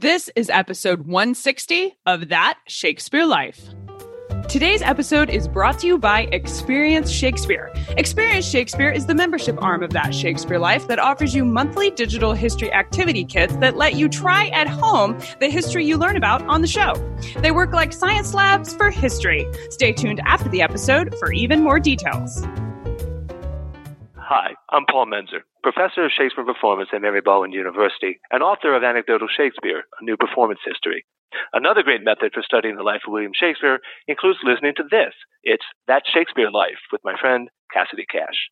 This is episode 160 of That Shakespeare Life. Today's episode is brought to you by Experience Shakespeare. Experience Shakespeare is the membership arm of That Shakespeare Life that offers you monthly digital history activity kits that let you try at home the history you learn about on the show. They work like science labs for history. Stay tuned after the episode for even more details. Hi, I'm Paul Menzer, professor of Shakespeare performance at Mary Baldwin University and author of Anecdotal Shakespeare, a new performance history. Another great method for studying the life of William Shakespeare includes listening to this. It's That Shakespeare Life with my friend Cassidy Cash.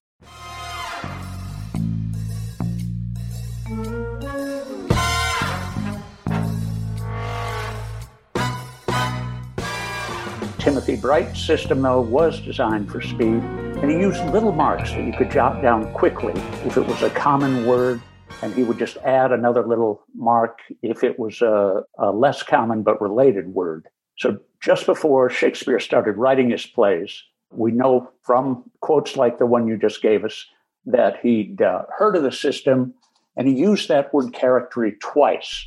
Timothy Bright's system, though, was designed for speed, and he used little marks that you could jot down quickly if it was a common word and he would just add another little mark if it was a, a, less common but related word. So just before Shakespeare started writing his plays, we know from quotes like the one you just gave us that he'd uh, heard of the system and he used that word charactery twice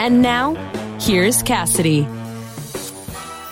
And now, here's Cassidy.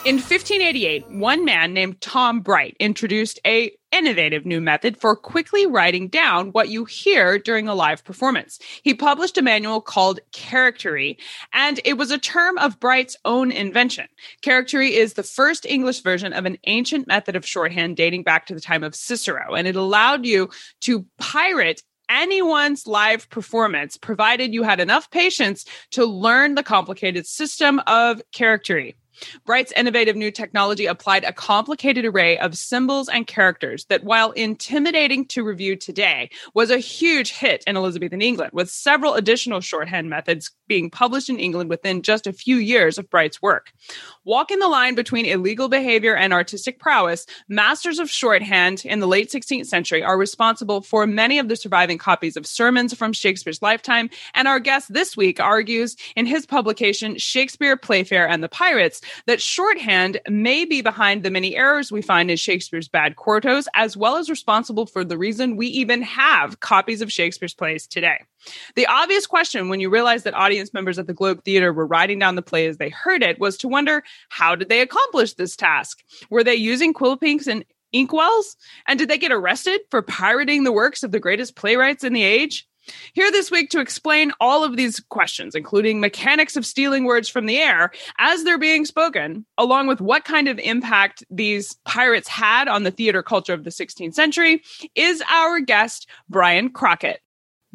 In 1588, one man named Tom Bright introduced a innovative new method for quickly writing down what you hear during a live performance. He published a manual called Charactery, and it was a term of Bright's own invention. Charactery is the first English version of an ancient method of shorthand dating back to the time of Cicero, and it allowed you to pirate anyone's live performance, provided you had enough patience to learn the complicated system of charactery. Bright's innovative new technology applied a complicated array of symbols and characters that, while intimidating to review today, was a huge hit in Elizabethan England, with several additional shorthand methods being published in England within just a few years of Bright's work. Walking the line between illegal behavior and artistic prowess, masters of shorthand in the late 16th century are responsible for many of the surviving copies of sermons from Shakespeare's lifetime. And our guest this week argues in his publication, Shakespeare, Playfere, and the Pirates, that shorthand may be behind the many errors we find in Shakespeare's bad quartos, as well as responsible for the reason we even have copies of Shakespeare's plays today. The obvious question when you realize that audience members at the Globe Theater were writing down the play as they heard it was to wonder how did they accomplish this task? Were they using quill pinks and inkwells? And did they get arrested for pirating the works of the greatest playwrights in the age? Here this week to explain all of these questions, including mechanics of stealing words from the air as they're being spoken, along with what kind of impact these pirates had on the theater culture of the 16th century, is our guest, Bryan Crockett.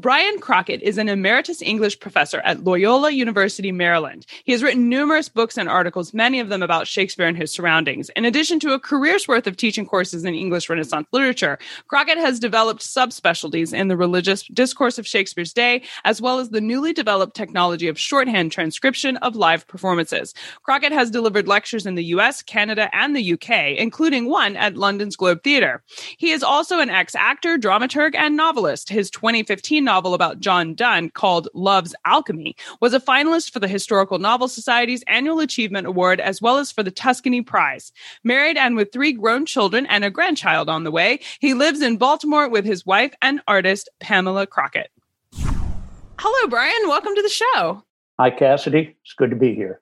Bryan Crockett is an emeritus English professor at Loyola University, Maryland. He has written numerous books and articles, many of them about Shakespeare and his surroundings. In addition to a career's worth of teaching courses in English Renaissance literature, Crockett has developed subspecialties in the religious discourse of Shakespeare's day, as well as the newly developed technology of shorthand transcription of live performances. Crockett has delivered lectures in the US, Canada, and the UK, including one at London's Globe Theatre. He is also an ex-actor, dramaturg, and novelist. His 2015 novel about John Donne called Love's Alchemy was a finalist for the Historical Novel Society's Annual Achievement Award as well as for the Tuscany Prize. Married and with three grown children and a grandchild on the way, he lives in Baltimore with his wife and artist Pamela Crockett. Hello, Bryan. Welcome to the show. Hi, Cassidy. It's good to be here.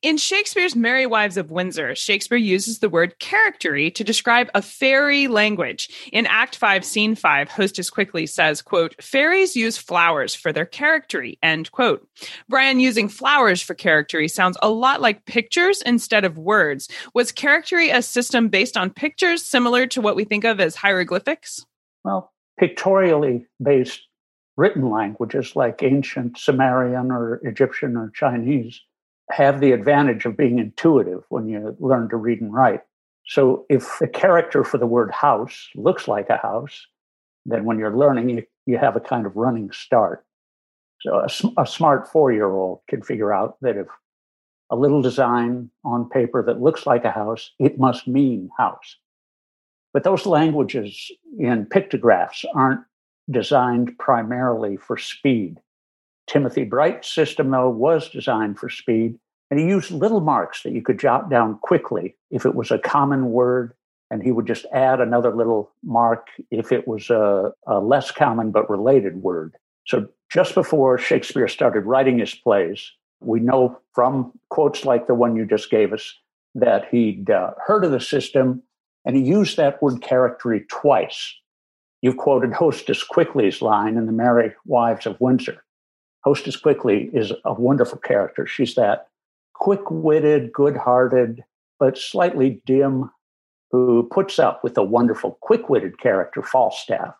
In Shakespeare's Merry Wives of Windsor, Shakespeare uses the word charactery to describe a fairy language. In Act 5, Scene 5, Hostess quickly says, quote, fairies use flowers for their charactery, end quote. Bryan, using flowers for charactery sounds a lot like pictures instead of words. Was charactery a system based on pictures similar to what we think of as hieroglyphics? Well, pictorially based written languages like ancient Sumerian or Egyptian or Chinese have the advantage of being intuitive when you learn to read and write. So if the character for the word house looks like a house, then when you're learning, you, you have a kind of running start. So a, a smart four year old can figure out that if a little design on paper that looks like a house, it must mean house. But those languages in pictographs aren't designed primarily for speed. Timothy Bright's system, though, was designed for speed, and he used little marks that you could jot down quickly if it was a common word, and he would just add another little mark if it was a, a less common but related word. So just before Shakespeare started writing his plays, we know from quotes like the one you just gave us that he'd uh, heard of the system and he used that word charactery twice. You've quoted Hostess Quickly's line in The Merry Wives of Windsor. Hostess Quickly is a wonderful character. She's that quick witted, good hearted, but slightly dim who puts up with the wonderful, quick witted character Falstaff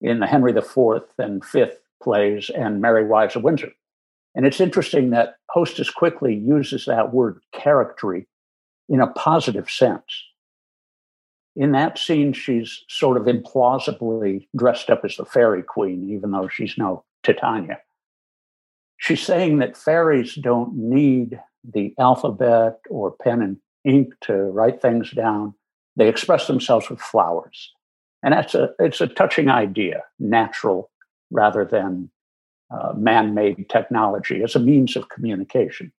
in the Henry IV and V plays and Merry Wives of Windsor. And it's interesting that Hostess Quickly uses that word charactery in a positive sense. In that scene, she's sort of implausibly dressed up as the fairy queen, even though she's no Titania. She's saying that fairies don't need the alphabet or pen and ink to write things down. They express themselves with flowers. And that's a it's a touching idea, natural rather than uh, man-made technology as a means of communication.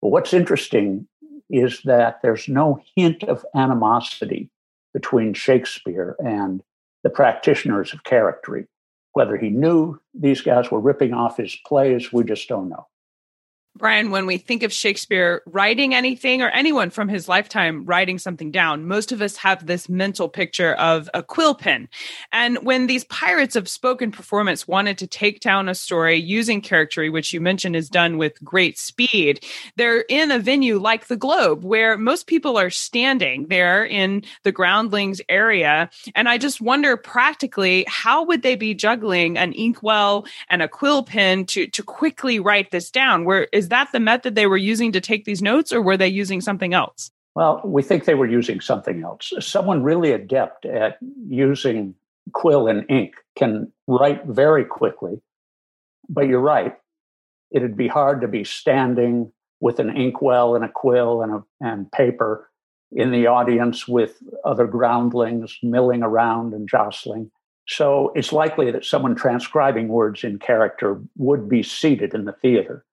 But what's interesting is that there's no hint of animosity between Shakespeare and the practitioners of charactery. Whether he knew these guys were ripping off his plays, we just don't know. Bryan, when we think of Shakespeare writing anything or anyone from his lifetime writing something down, most of us have this mental picture of a quill pen. And when these pirates of spoken performance wanted to take down a story using charactery, which you mentioned is done with great speed, they're in a venue like the Globe where most people are standing there in the groundlings area. And I just wonder practically, how would they be juggling an inkwell and a quill pen to, to quickly write this down? Where is is that the method they were using to take these notes, or were they using something else? Well, we think they were using something else. Someone really adept at using quill and ink can write very quickly. But you're right, it'd be hard to be standing with an inkwell and a quill and, a, and paper in the audience with other groundlings milling around and jostling. So it's likely that someone transcribing words in charactery would be seated in the theater.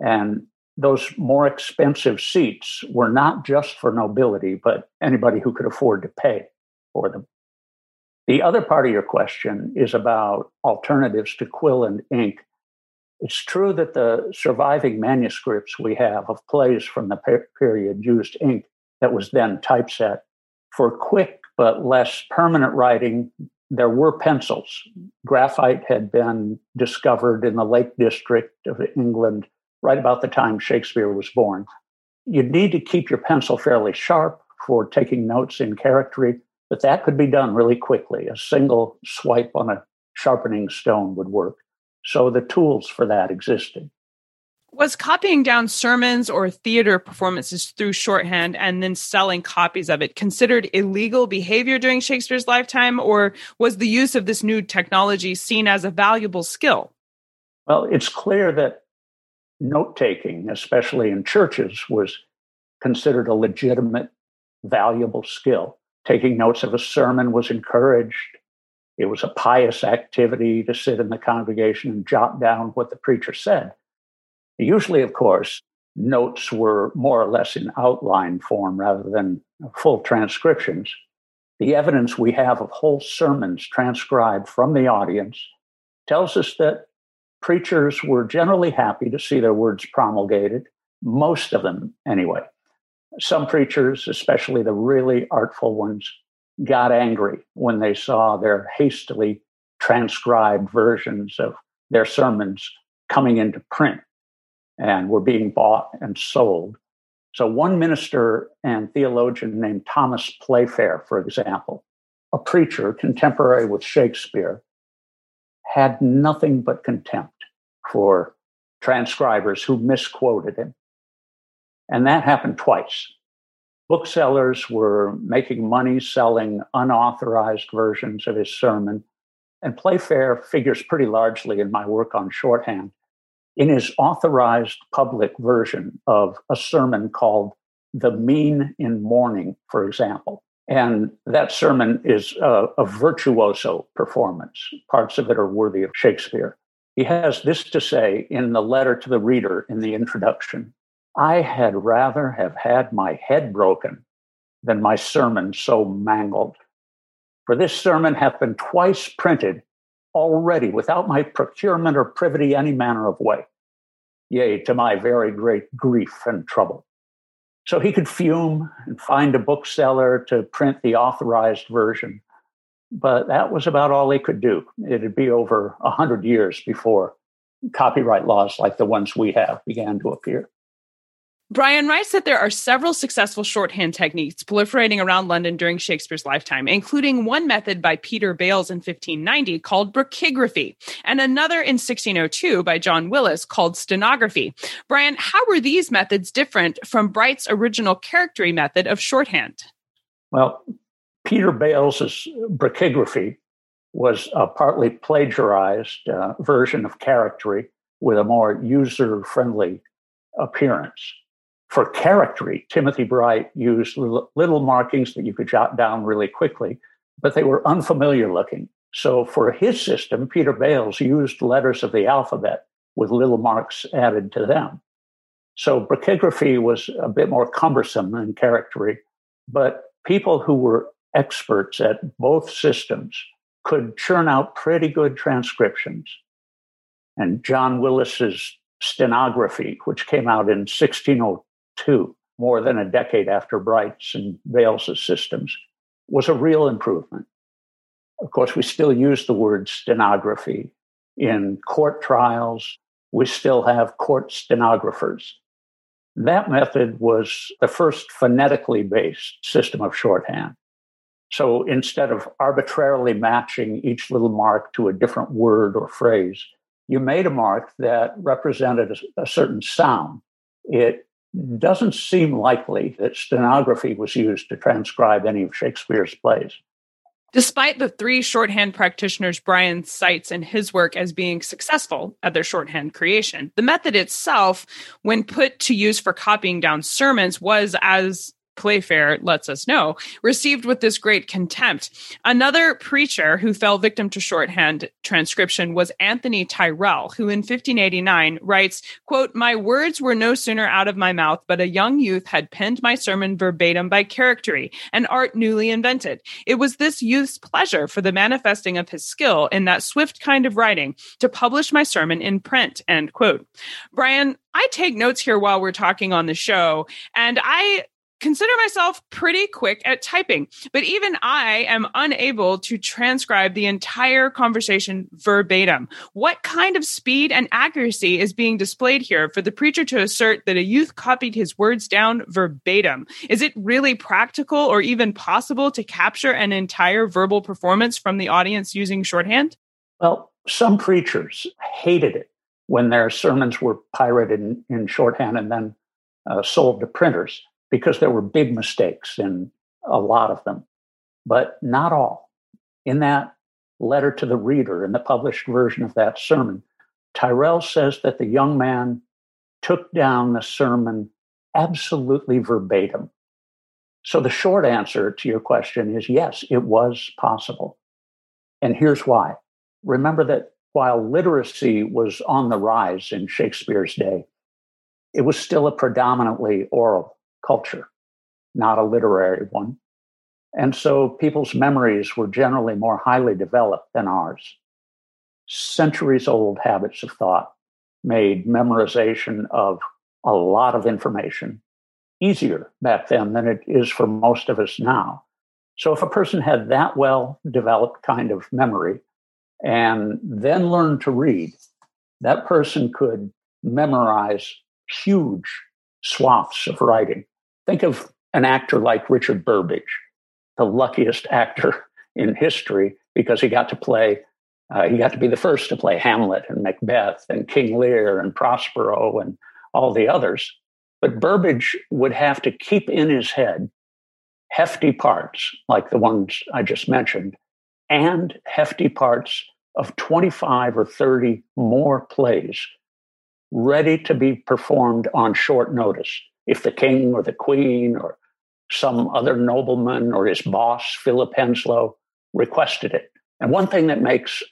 And those more expensive seats were not just for nobility, but anybody who could afford to pay for them. The other part of your question is about alternatives to quill and ink. It's true that the surviving manuscripts we have of plays from the period used ink that was then typeset. For quick but less permanent writing, there were pencils. Graphite had been discovered in the Lake District of England right about the time Shakespeare was born. You'd need to keep your pencil fairly sharp for taking notes in charactery, but that could be done really quickly. A single swipe on a sharpening stone would work. So the tools for that existed. Was copying down sermons or theater performances through shorthand and then selling copies of it considered illegal behavior during Shakespeare's lifetime, or was the use of this new technology seen as a valuable skill? Well, it's clear that note taking, especially in churches, was considered a legitimate, valuable skill. Taking notes of a sermon was encouraged. It was a pious activity to sit in the congregation and jot down what the preacher said. Usually, of course, notes were more or less in outline form rather than full transcriptions. The evidence we have of whole sermons transcribed from the audience tells us that preachers were generally happy to see their words promulgated, most of them anyway. Some preachers, especially the really artful ones, got angry when they saw their hastily transcribed versions of their sermons coming into print and were being bought and sold. So, one minister and theologian named Thomas Playfere, for example, a preacher contemporary with Shakespeare, had nothing but contempt for transcribers who misquoted him. And that happened twice. Booksellers were making money selling unauthorized versions of his sermon. And Playfere figures pretty largely in my work on shorthand in his authorized public version of a sermon called The Mean in Mourning, for example. And that sermon is a, a, virtuoso performance. Parts of it are worthy of Shakespeare. He has this to say in the letter to the reader in the introduction I had rather have had my head broken than my sermon so mangled. For this sermon hath been twice printed already without my procurement or privity any manner of way, yea, to my very great grief and trouble. So he could fume and find a bookseller to print the authorized version. But that was about all he could do. It'd be over a hundred years before copyright laws like the ones we have began to appear. Bryan writes that there are several successful shorthand techniques proliferating around London during Shakespeare's lifetime, including one method by Peter Bales in 1590 called brachygraphy, and another in 1602 by John Willis called stenography. Bryan, how were these methods different from Bright's original charactery method of shorthand? Well, Peter Bales's brachygraphy was a partly plagiarized uh, version of charactery with a more user friendly appearance. For charactery, Timothy Bright used little markings that you could jot down really quickly, but they were unfamiliar looking. So for his system, Peter Bales used letters of the alphabet with little marks added to them. So brachygraphy was a bit more cumbersome than charactery, but people who were experts at both systems could churn out pretty good transcriptions. And John Willis's stenography, which came out in 1602, two, more than a decade after Bright's and Bales's systems, was a real improvement. Of course, we still use the word stenography in court trials. We still have court stenographers. That method was the first phonetically based system of shorthand. So instead of arbitrarily matching each little mark to a different word or phrase, you made a mark that represented a certain sound. It doesn't seem likely that stenography was used to transcribe any of Shakespeare's plays. Despite the three shorthand practitioners Bryan cites in his work as being successful at their shorthand creation, the method itself, when put to use for copying down sermons, was, as Playfere lets us know, received with this great contempt. Another preacher who fell victim to shorthand transcription was Anthony Tyrrell, who in 1589 writes, quote, My words were no sooner out of my mouth, but a young youth had penned my sermon verbatim by charactery, an art newly invented. It was this youth's pleasure for the manifesting of his skill in that swift kind of writing to publish my sermon in print, end quote. Bryan, I take notes here while we're talking on the show, and I consider myself pretty quick at typing, but even I am unable to transcribe the entire conversation verbatim. What kind of speed and accuracy is being displayed here for the preacher to assert that a youth copied his words down verbatim? Is it really practical or even possible to capture an entire verbal performance from the audience using shorthand? Well, some preachers hated it when their sermons were pirated in, in shorthand and then uh, sold to printers because there were big mistakes in a lot of them, but not all. In that letter to the reader, in the published version of that sermon, Tyrrell says that the young man took down the sermon absolutely verbatim. So the short answer to your question is yes, it was possible. And here's why. Remember that while literacy was on the rise in Shakespeare's day, it was still a predominantly oral culture, not a literary one. And so people's memories were generally more highly developed than ours. Centuries old habits of thought made memorization of a lot of information easier back then than it is for most of us now. So if a person had that well developed kind of memory and then learned to read, that person could memorize huge swaths of writing. Think of an actor like Richard Burbage, the luckiest actor in history because he got to play, uh, he got to be the first to play Hamlet and Macbeth and King Lear and Prospero and all the others. But Burbage would have to keep in his head hefty parts like the ones I just mentioned and hefty parts of 25 or 30 more plays ready to be performed on short notice. If the king or the queen or some other nobleman or his boss, Philip Henslowe, requested it. And one thing that makes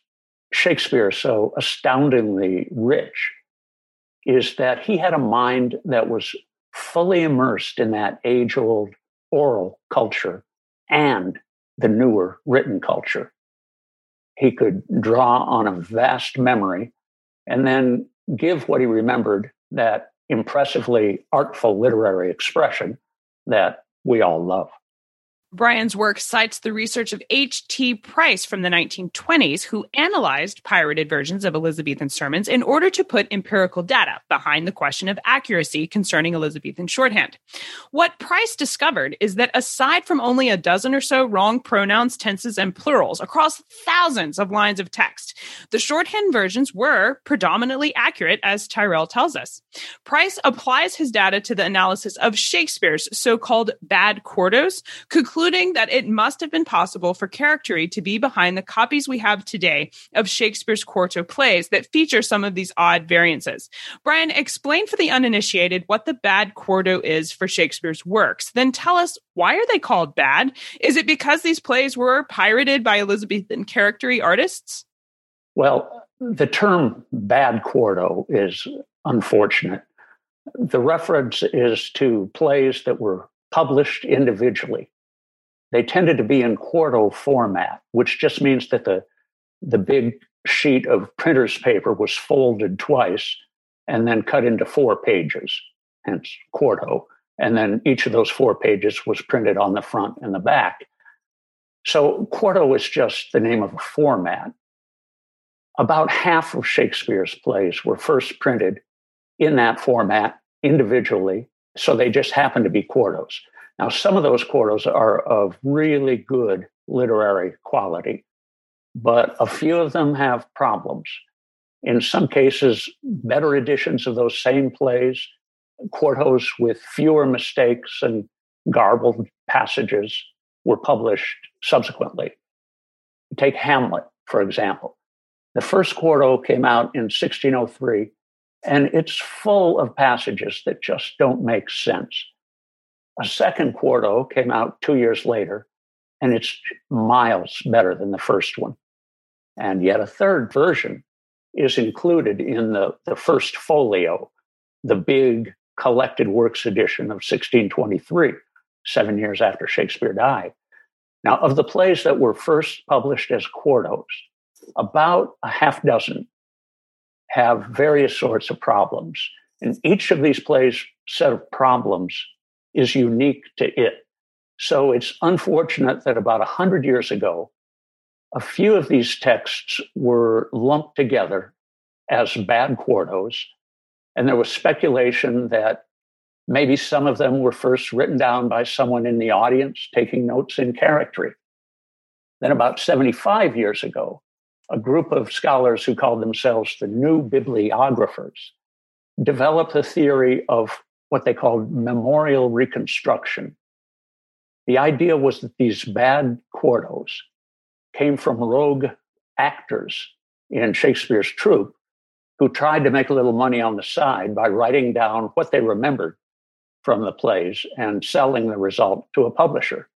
Shakespeare so astoundingly rich is that he had a mind that was fully immersed in that age old oral culture and the newer written culture. He could draw on a vast memory and then give what he remembered that impressively artful literary expression that we all love. Bryan's work cites the research of H.T. Price from the 1920s, who analyzed pirated versions of Elizabethan sermons in order to put empirical data behind the question of accuracy concerning Elizabethan shorthand. What Price discovered is that aside from only a dozen or so wrong pronouns, tenses, and plurals across thousands of lines of text, the shorthand versions were predominantly accurate, as Tyrrell tells us. Price applies his data to the analysis of Shakespeare's so called bad quartos, concluding concluding that it must have been possible for Charactery to be behind the copies we have today of Shakespeare's quarto plays that feature some of these odd variances. Bryan, explain for the uninitiated what the bad quarto is for Shakespeare's works. Then tell us why are they called bad? Is it because these plays were pirated by Elizabethan Charactery artists? Well, the term bad quarto is unfortunate. The reference is to plays that were published individually they tended to be in quarto format, which just means that the the big sheet of printer's paper was folded twice and then cut into four pages, hence quarto. And then each of those four pages was printed on the front and the back. So quarto is just the name of a format. About half of Shakespeare's plays were first printed in that format individually, so they just happened to be quartos. Now, some of those quartos are of really good literary quality, but a few of them have problems. In some cases, better editions of those same plays, quartos with fewer mistakes and garbled passages, were published subsequently. Take Hamlet, for example. The first quarto came out in 1603, and it's full of passages that just don't make sense. A second quarto came out two years later, and it's miles better than the first one. And yet a third version is included in the, the first folio, the big collected works edition of 1623, seven years after Shakespeare died. Now, of the plays that were first published as quartos, about a half dozen have various sorts of problems. And each of these plays' set of problems is unique to it. So it's unfortunate that about 100 years ago, a few of these texts were lumped together as bad quartos. And there was speculation that maybe some of them were first written down by someone in the audience taking notes in charactery. Then, about 75 years ago, a group of scholars who called themselves the New Bibliographers developed a theory of what they called memorial reconstruction. The idea was that these bad quartos came from rogue actors in Shakespeare's troupe who tried to make a little money on the side by writing down what they remembered from the plays and selling the result to a publisher.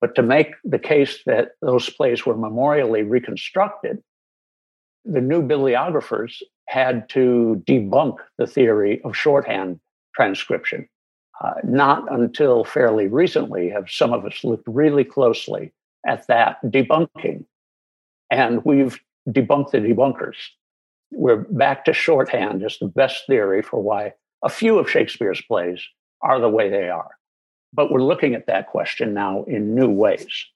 But to make the case that those plays were memorially reconstructed, the new bibliographers had to debunk the theory of shorthand transcription. Uh, not until fairly recently have some of us looked really closely at that debunking. And we've debunked the debunkers. We're back to shorthand as the best theory for why a few of Shakespeare's plays are the way they are. But we're looking at that question now in new ways.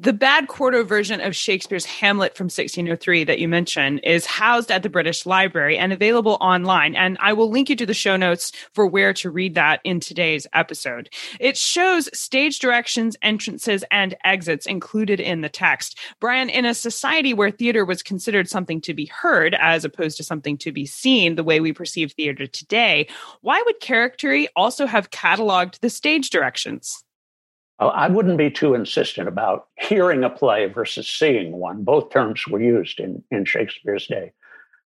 The bad quarto version of Shakespeare's Hamlet from 1603 that you mentioned is housed at the British Library and available online. And I will link you to the show notes for where to read that in today's episode. It shows stage directions, entrances, and exits included in the text. Bryan, in a society where theater was considered something to be heard as opposed to something to be seen, the way we perceive theater today, why would Charactery also have cataloged the stage directions? I wouldn't be too insistent about hearing a play versus seeing one. Both terms were used in, in Shakespeare's day.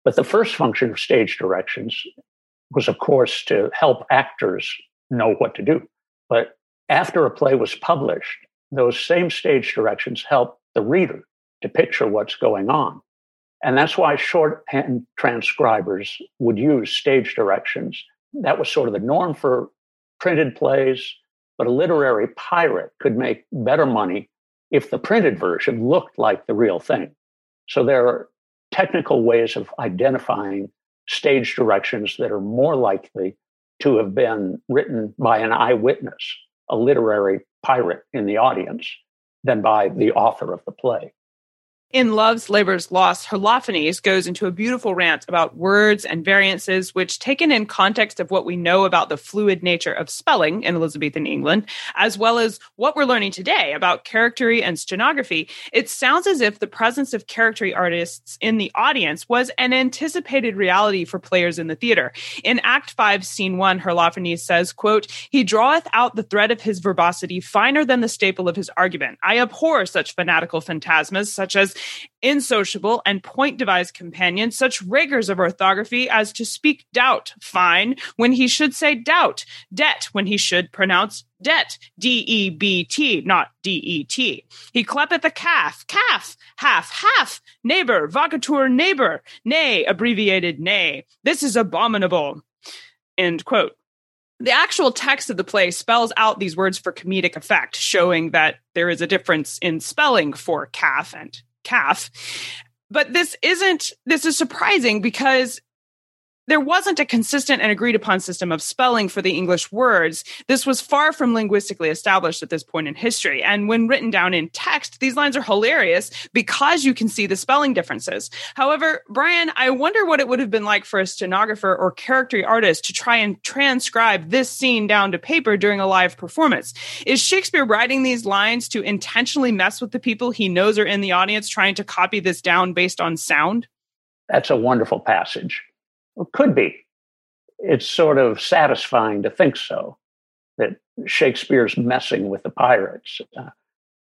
But the first function of stage directions was, of course, to help actors know what to do. But after a play was published, those same stage directions help the reader to picture what's going on. And that's why shorthand transcribers would use stage directions. That was sort of the norm for printed plays, but a literary pirate could make better money if the printed version looked like the real thing. So there are technical ways of identifying stage directions that are more likely to have been written by an eyewitness, a literary pirate in the audience, than by the author of the play. In Love's Labour's Lost, Holofernes goes into a beautiful rant about words and variances, which, taken in context of what we know about the fluid nature of spelling in Elizabethan England, as well as what we're learning today about charactery and stenography, it sounds as if the presence of charactery artists in the audience was an anticipated reality for players in the theater. In Act 5, Scene 1, Holofernes says, quote, He draweth out the thread of his verbosity finer than the staple of his argument. I abhor such fanatical phantasmas, such as insociable and point devised companions, such rigors of orthography as to speak doubt fine when he should say doubt, debt when he should pronounce debt, D E B T, not D E T. He clappeth a calf, calf, half, half, neighbor, vacatur, neighbor, nay, abbreviated nay. This is abominable. End quote. The actual text of the play spells out these words for comedic effect, showing that there is a difference in spelling for calf and calf. But this isn't, this is surprising because there wasn't a consistent and agreed upon system of spelling for the English words. This was far from linguistically established at this point in history. And when written down in text, these lines are hilarious because you can see the spelling differences. However, Bryan, I wonder what it would have been like for a stenographer or character artist to try and transcribe this scene down to paper during a live performance. Is Shakespeare writing these lines to intentionally mess with the people he knows are in the audience, trying to copy this down based on sound? That's a wonderful passage. Well, could be. It's sort of satisfying to think so, that Shakespeare's messing with the pirates. Uh,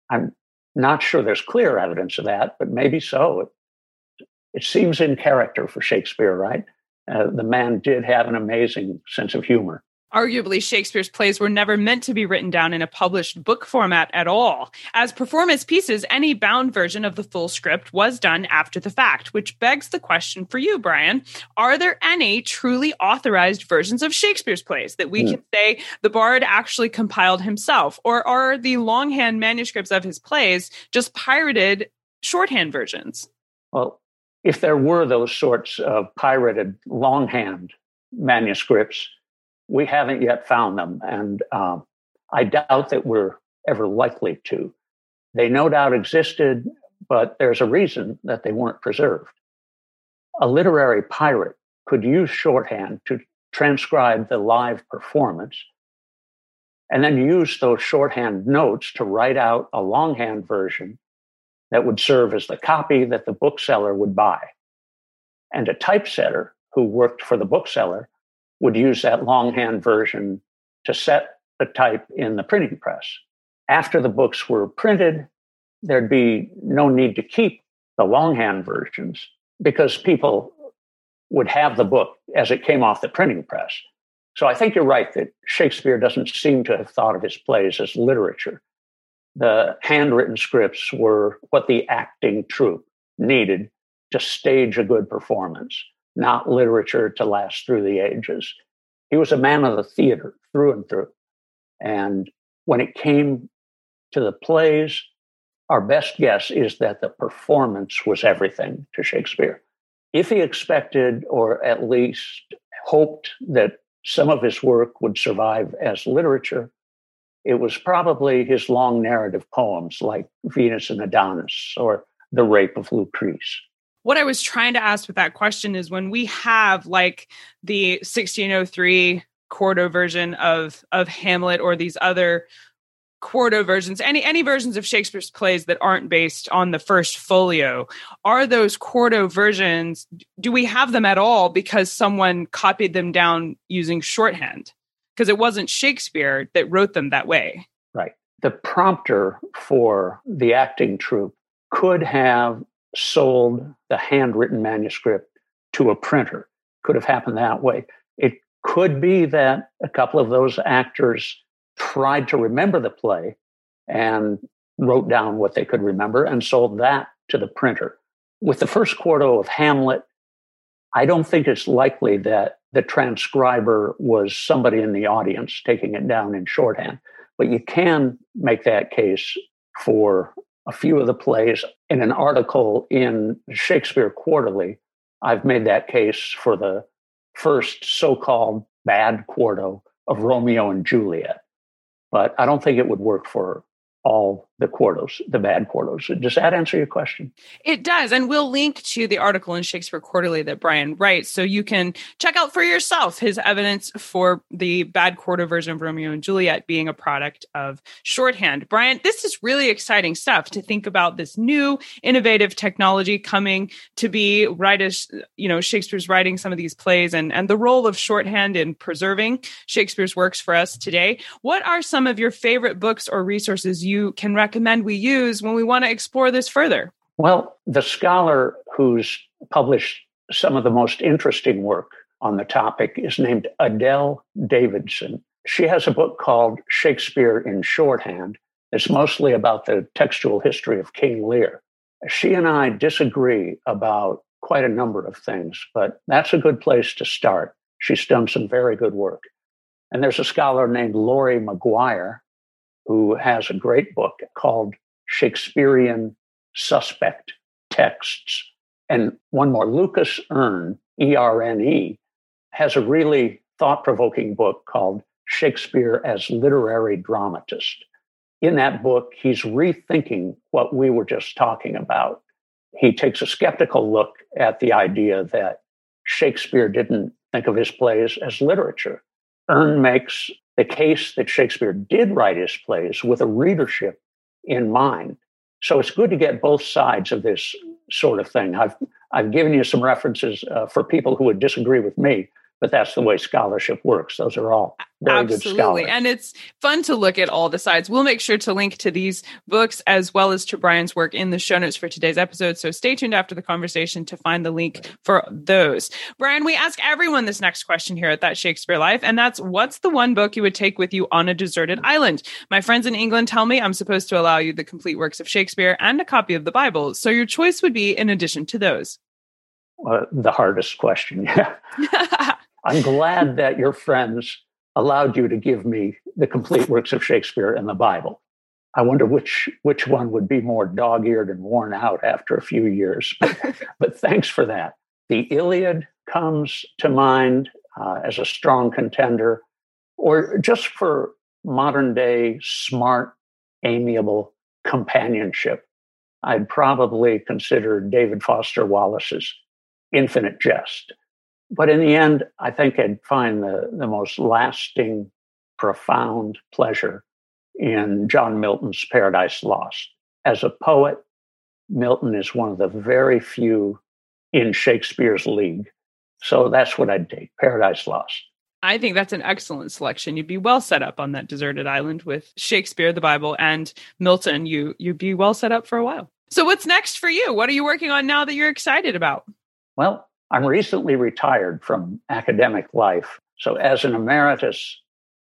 I'm not sure there's clear evidence of that, but maybe so. It, it seems in character for Shakespeare, right? Uh, the man did have an amazing sense of humor. Arguably, Shakespeare's plays were never meant to be written down in a published book format at all. As performance pieces, any bound version of the full script was done after the fact, which begs the question for you, Bryan. Are there any truly authorized versions of Shakespeare's plays that we mm. can say the bard actually compiled himself? Or are the longhand manuscripts of his plays just pirated shorthand versions? Well, if there were those sorts of pirated longhand manuscripts, we haven't yet found them, and um, I doubt that we're ever likely to. They no doubt existed, but there's a reason that they weren't preserved. A literary pirate could use shorthand to transcribe the live performance and then use those shorthand notes to write out a longhand version that would serve as the copy that the bookseller would buy. And a typesetter who worked for the bookseller would use that longhand version to set the type in the printing press. After the books were printed, there'd be no need to keep the longhand versions because people would have the book as it came off the printing press. So I think you're right that Shakespeare doesn't seem to have thought of his plays as literature. The handwritten scripts were what the acting troupe needed to stage a good performance not literature to last through the ages. He was a man of the theater through and through. And when it came to the plays, our best guess is that the performance was everything to Shakespeare. If he expected, or at least hoped, that some of his work would survive as literature, it was probably his long narrative poems like Venus and Adonis or The Rape of Lucrece what I was trying to ask with that question is when we have like the 1603 quarto version of of Hamlet or these other quarto versions any any versions of Shakespeare's plays that aren't based on the first folio are those quarto versions do we have them at all because someone copied them down using shorthand? Because it wasn't Shakespeare that wrote them that way. Right. The prompter for the acting troupe could have sold the handwritten manuscript to a printer. Could have happened that way. It could be that a couple of those actors tried to remember the play and wrote down what they could remember and sold that to the printer. With the first quarto of Hamlet, I don't think it's likely that the transcriber was somebody in the audience taking it down in shorthand, but you can make that case for a few of the plays. In an article in Shakespeare Quarterly, I've made that case for the first so called bad quarto of Romeo and Juliet. But I don't think it would work for all the quartos, the bad quartos. Does that answer your question? It does. And we'll link to the article in Shakespeare Quarterly that Bryan writes so you can check out for yourself his evidence for the bad quarto version of Romeo and Juliet being a product of shorthand. Bryan, this is really exciting stuff to think about this new innovative technology coming to be right as you know Shakespeare's writing some of these plays and and the role of shorthand in preserving Shakespeare's works for us today. What are some of your favorite books or resources you can recommend we use when we want to explore this further? Well, the scholar who's published some of the most interesting work on the topic is named Adele Davidson. She has a book called Shakespeare in Shorthand. It's mostly about the textual history of King Lear. She and I disagree about quite a number of things, but that's a good place to start. She's done some very good work. And there's a scholar named Laurie Maguire who has a great book called Shakespearean Suspect Texts. And one more, Lucas Erne, E R N E, has a really thought provoking book called Shakespeare as Literary Dramatist. In that book, he's rethinking what we were just talking about. He takes a skeptical look at the idea that Shakespeare didn't think of his plays as literature. Erne makes the case that Shakespeare did write his plays with a readership in mind. So it's good to get both sides of this sort of thing. I've I've given you some references uh, for people who would disagree with me, but that's the way scholarship works. Those are all very Absolutely. good scholars. And it's fun to look at all the sides. We'll make sure to link to these books as well as to Bryan's work in the show notes for today's episode. So stay tuned after the conversation to find the link for those. Bryan, we ask everyone this next question here at That Shakespeare Life, and that's what's the one book you would take with you on a deserted island? My friends in England tell me I'm supposed to allow you the complete works of Shakespeare and a copy of the Bible. So your choice would be in addition to those. Uh, the hardest question. I'm glad that your friends allowed you to give me the complete works of Shakespeare and the Bible. I wonder which which one would be more dog-eared and worn out after a few years. But, but thanks for that. The Iliad comes to mind uh, as a strong contender, or just for modern day smart, amiable companionship. I'd probably consider David Foster Wallace's Infinite Jest. But in the end, I think I'd find the, the most lasting, profound pleasure in John Milton's Paradise Lost. As a poet, Milton is one of the very few in Shakespeare's league. So that's what I'd take Paradise Lost. I think that's an excellent selection. You'd be well set up on that deserted island with Shakespeare, the Bible, and Milton. You you'd be well set up for a while. So what's next for you? What are you working on now that you're excited about? Well, I'm recently retired from academic life. So, as an emeritus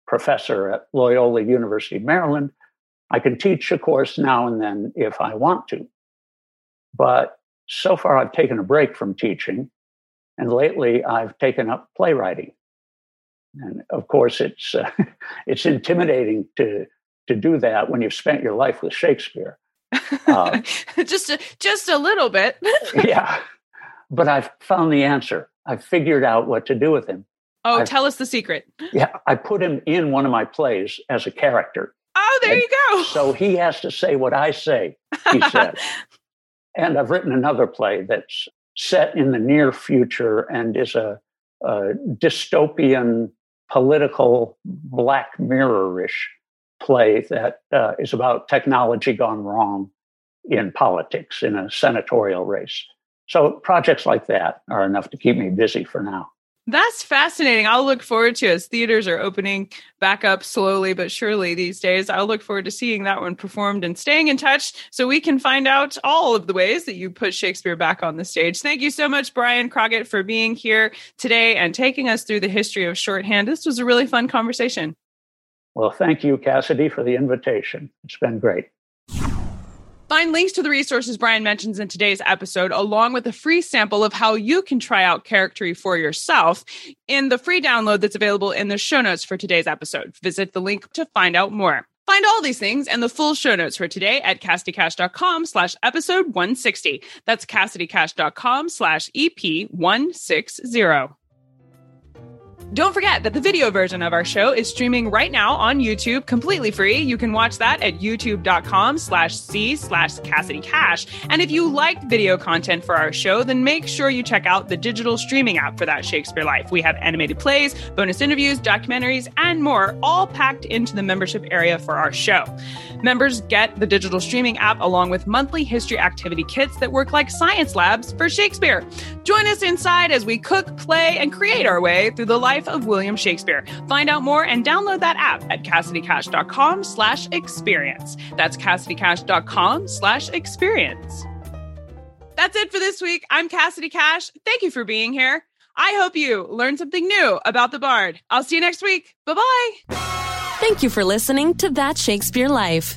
professor at Loyola University, Maryland, I can teach a course now and then if I want to. But so far, I've taken a break from teaching, and lately I've taken up playwriting. And of course, it's uh, it's intimidating to to do that when you've spent your life with Shakespeare. Uh, just a, just a little bit. yeah, but I've found the answer. I've figured out what to do with him. Oh, I've, tell us the secret. Yeah, I put him in one of my plays as a character. Oh, there and you go. So he has to say what I say, he said. and I've written another play that's set in the near future and is a, a dystopian, political, black mirror-ish play that uh, is about technology gone wrong in politics in a senatorial race. So projects like that are enough to keep me busy for now. That's fascinating. I'll look forward to as theaters are opening back up slowly but surely these days. I'll look forward to seeing that one performed and staying in touch so we can find out all of the ways that you put Shakespeare back on the stage. Thank you so much, Bryan Crockett, for being here today and taking us through the history of shorthand. This was a really fun conversation. Well, thank you, Cassidy, for the invitation. It's been great. Find links to the resources Bryan mentions in today's episode, along with a free sample of how you can try out Charactery for yourself in the free download that's available in the show notes for today's episode. Visit the link to find out more. Find all these things and the full show notes for today at CassidyCash.com slash episode 160. That's CassidyCash.com slash EP 160. Don't forget that the video version of our show is streaming right now on YouTube completely free. You can watch that at youtube.com slash C slash Cassidy Cash. And if you liked video content for our show, then make sure you check out the digital streaming app for that Shakespeare Life. We have animated plays, bonus interviews, documentaries, and more, all packed into the membership area for our show. Members get the digital streaming app along with monthly history activity kits that work like science labs for Shakespeare. Join us inside as we cook, play, and create our way through the life of William Shakespeare. Find out more and download that app at CassidyCash.com slash experience. That's CassidyCash.com slash experience. That's it for this week. I'm Cassidy Cash. Thank you for being here. I hope you learned something new about the Bard. I'll see you next week. Bye bye. Thank you for listening to That Shakespeare Life.